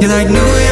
You're like, no,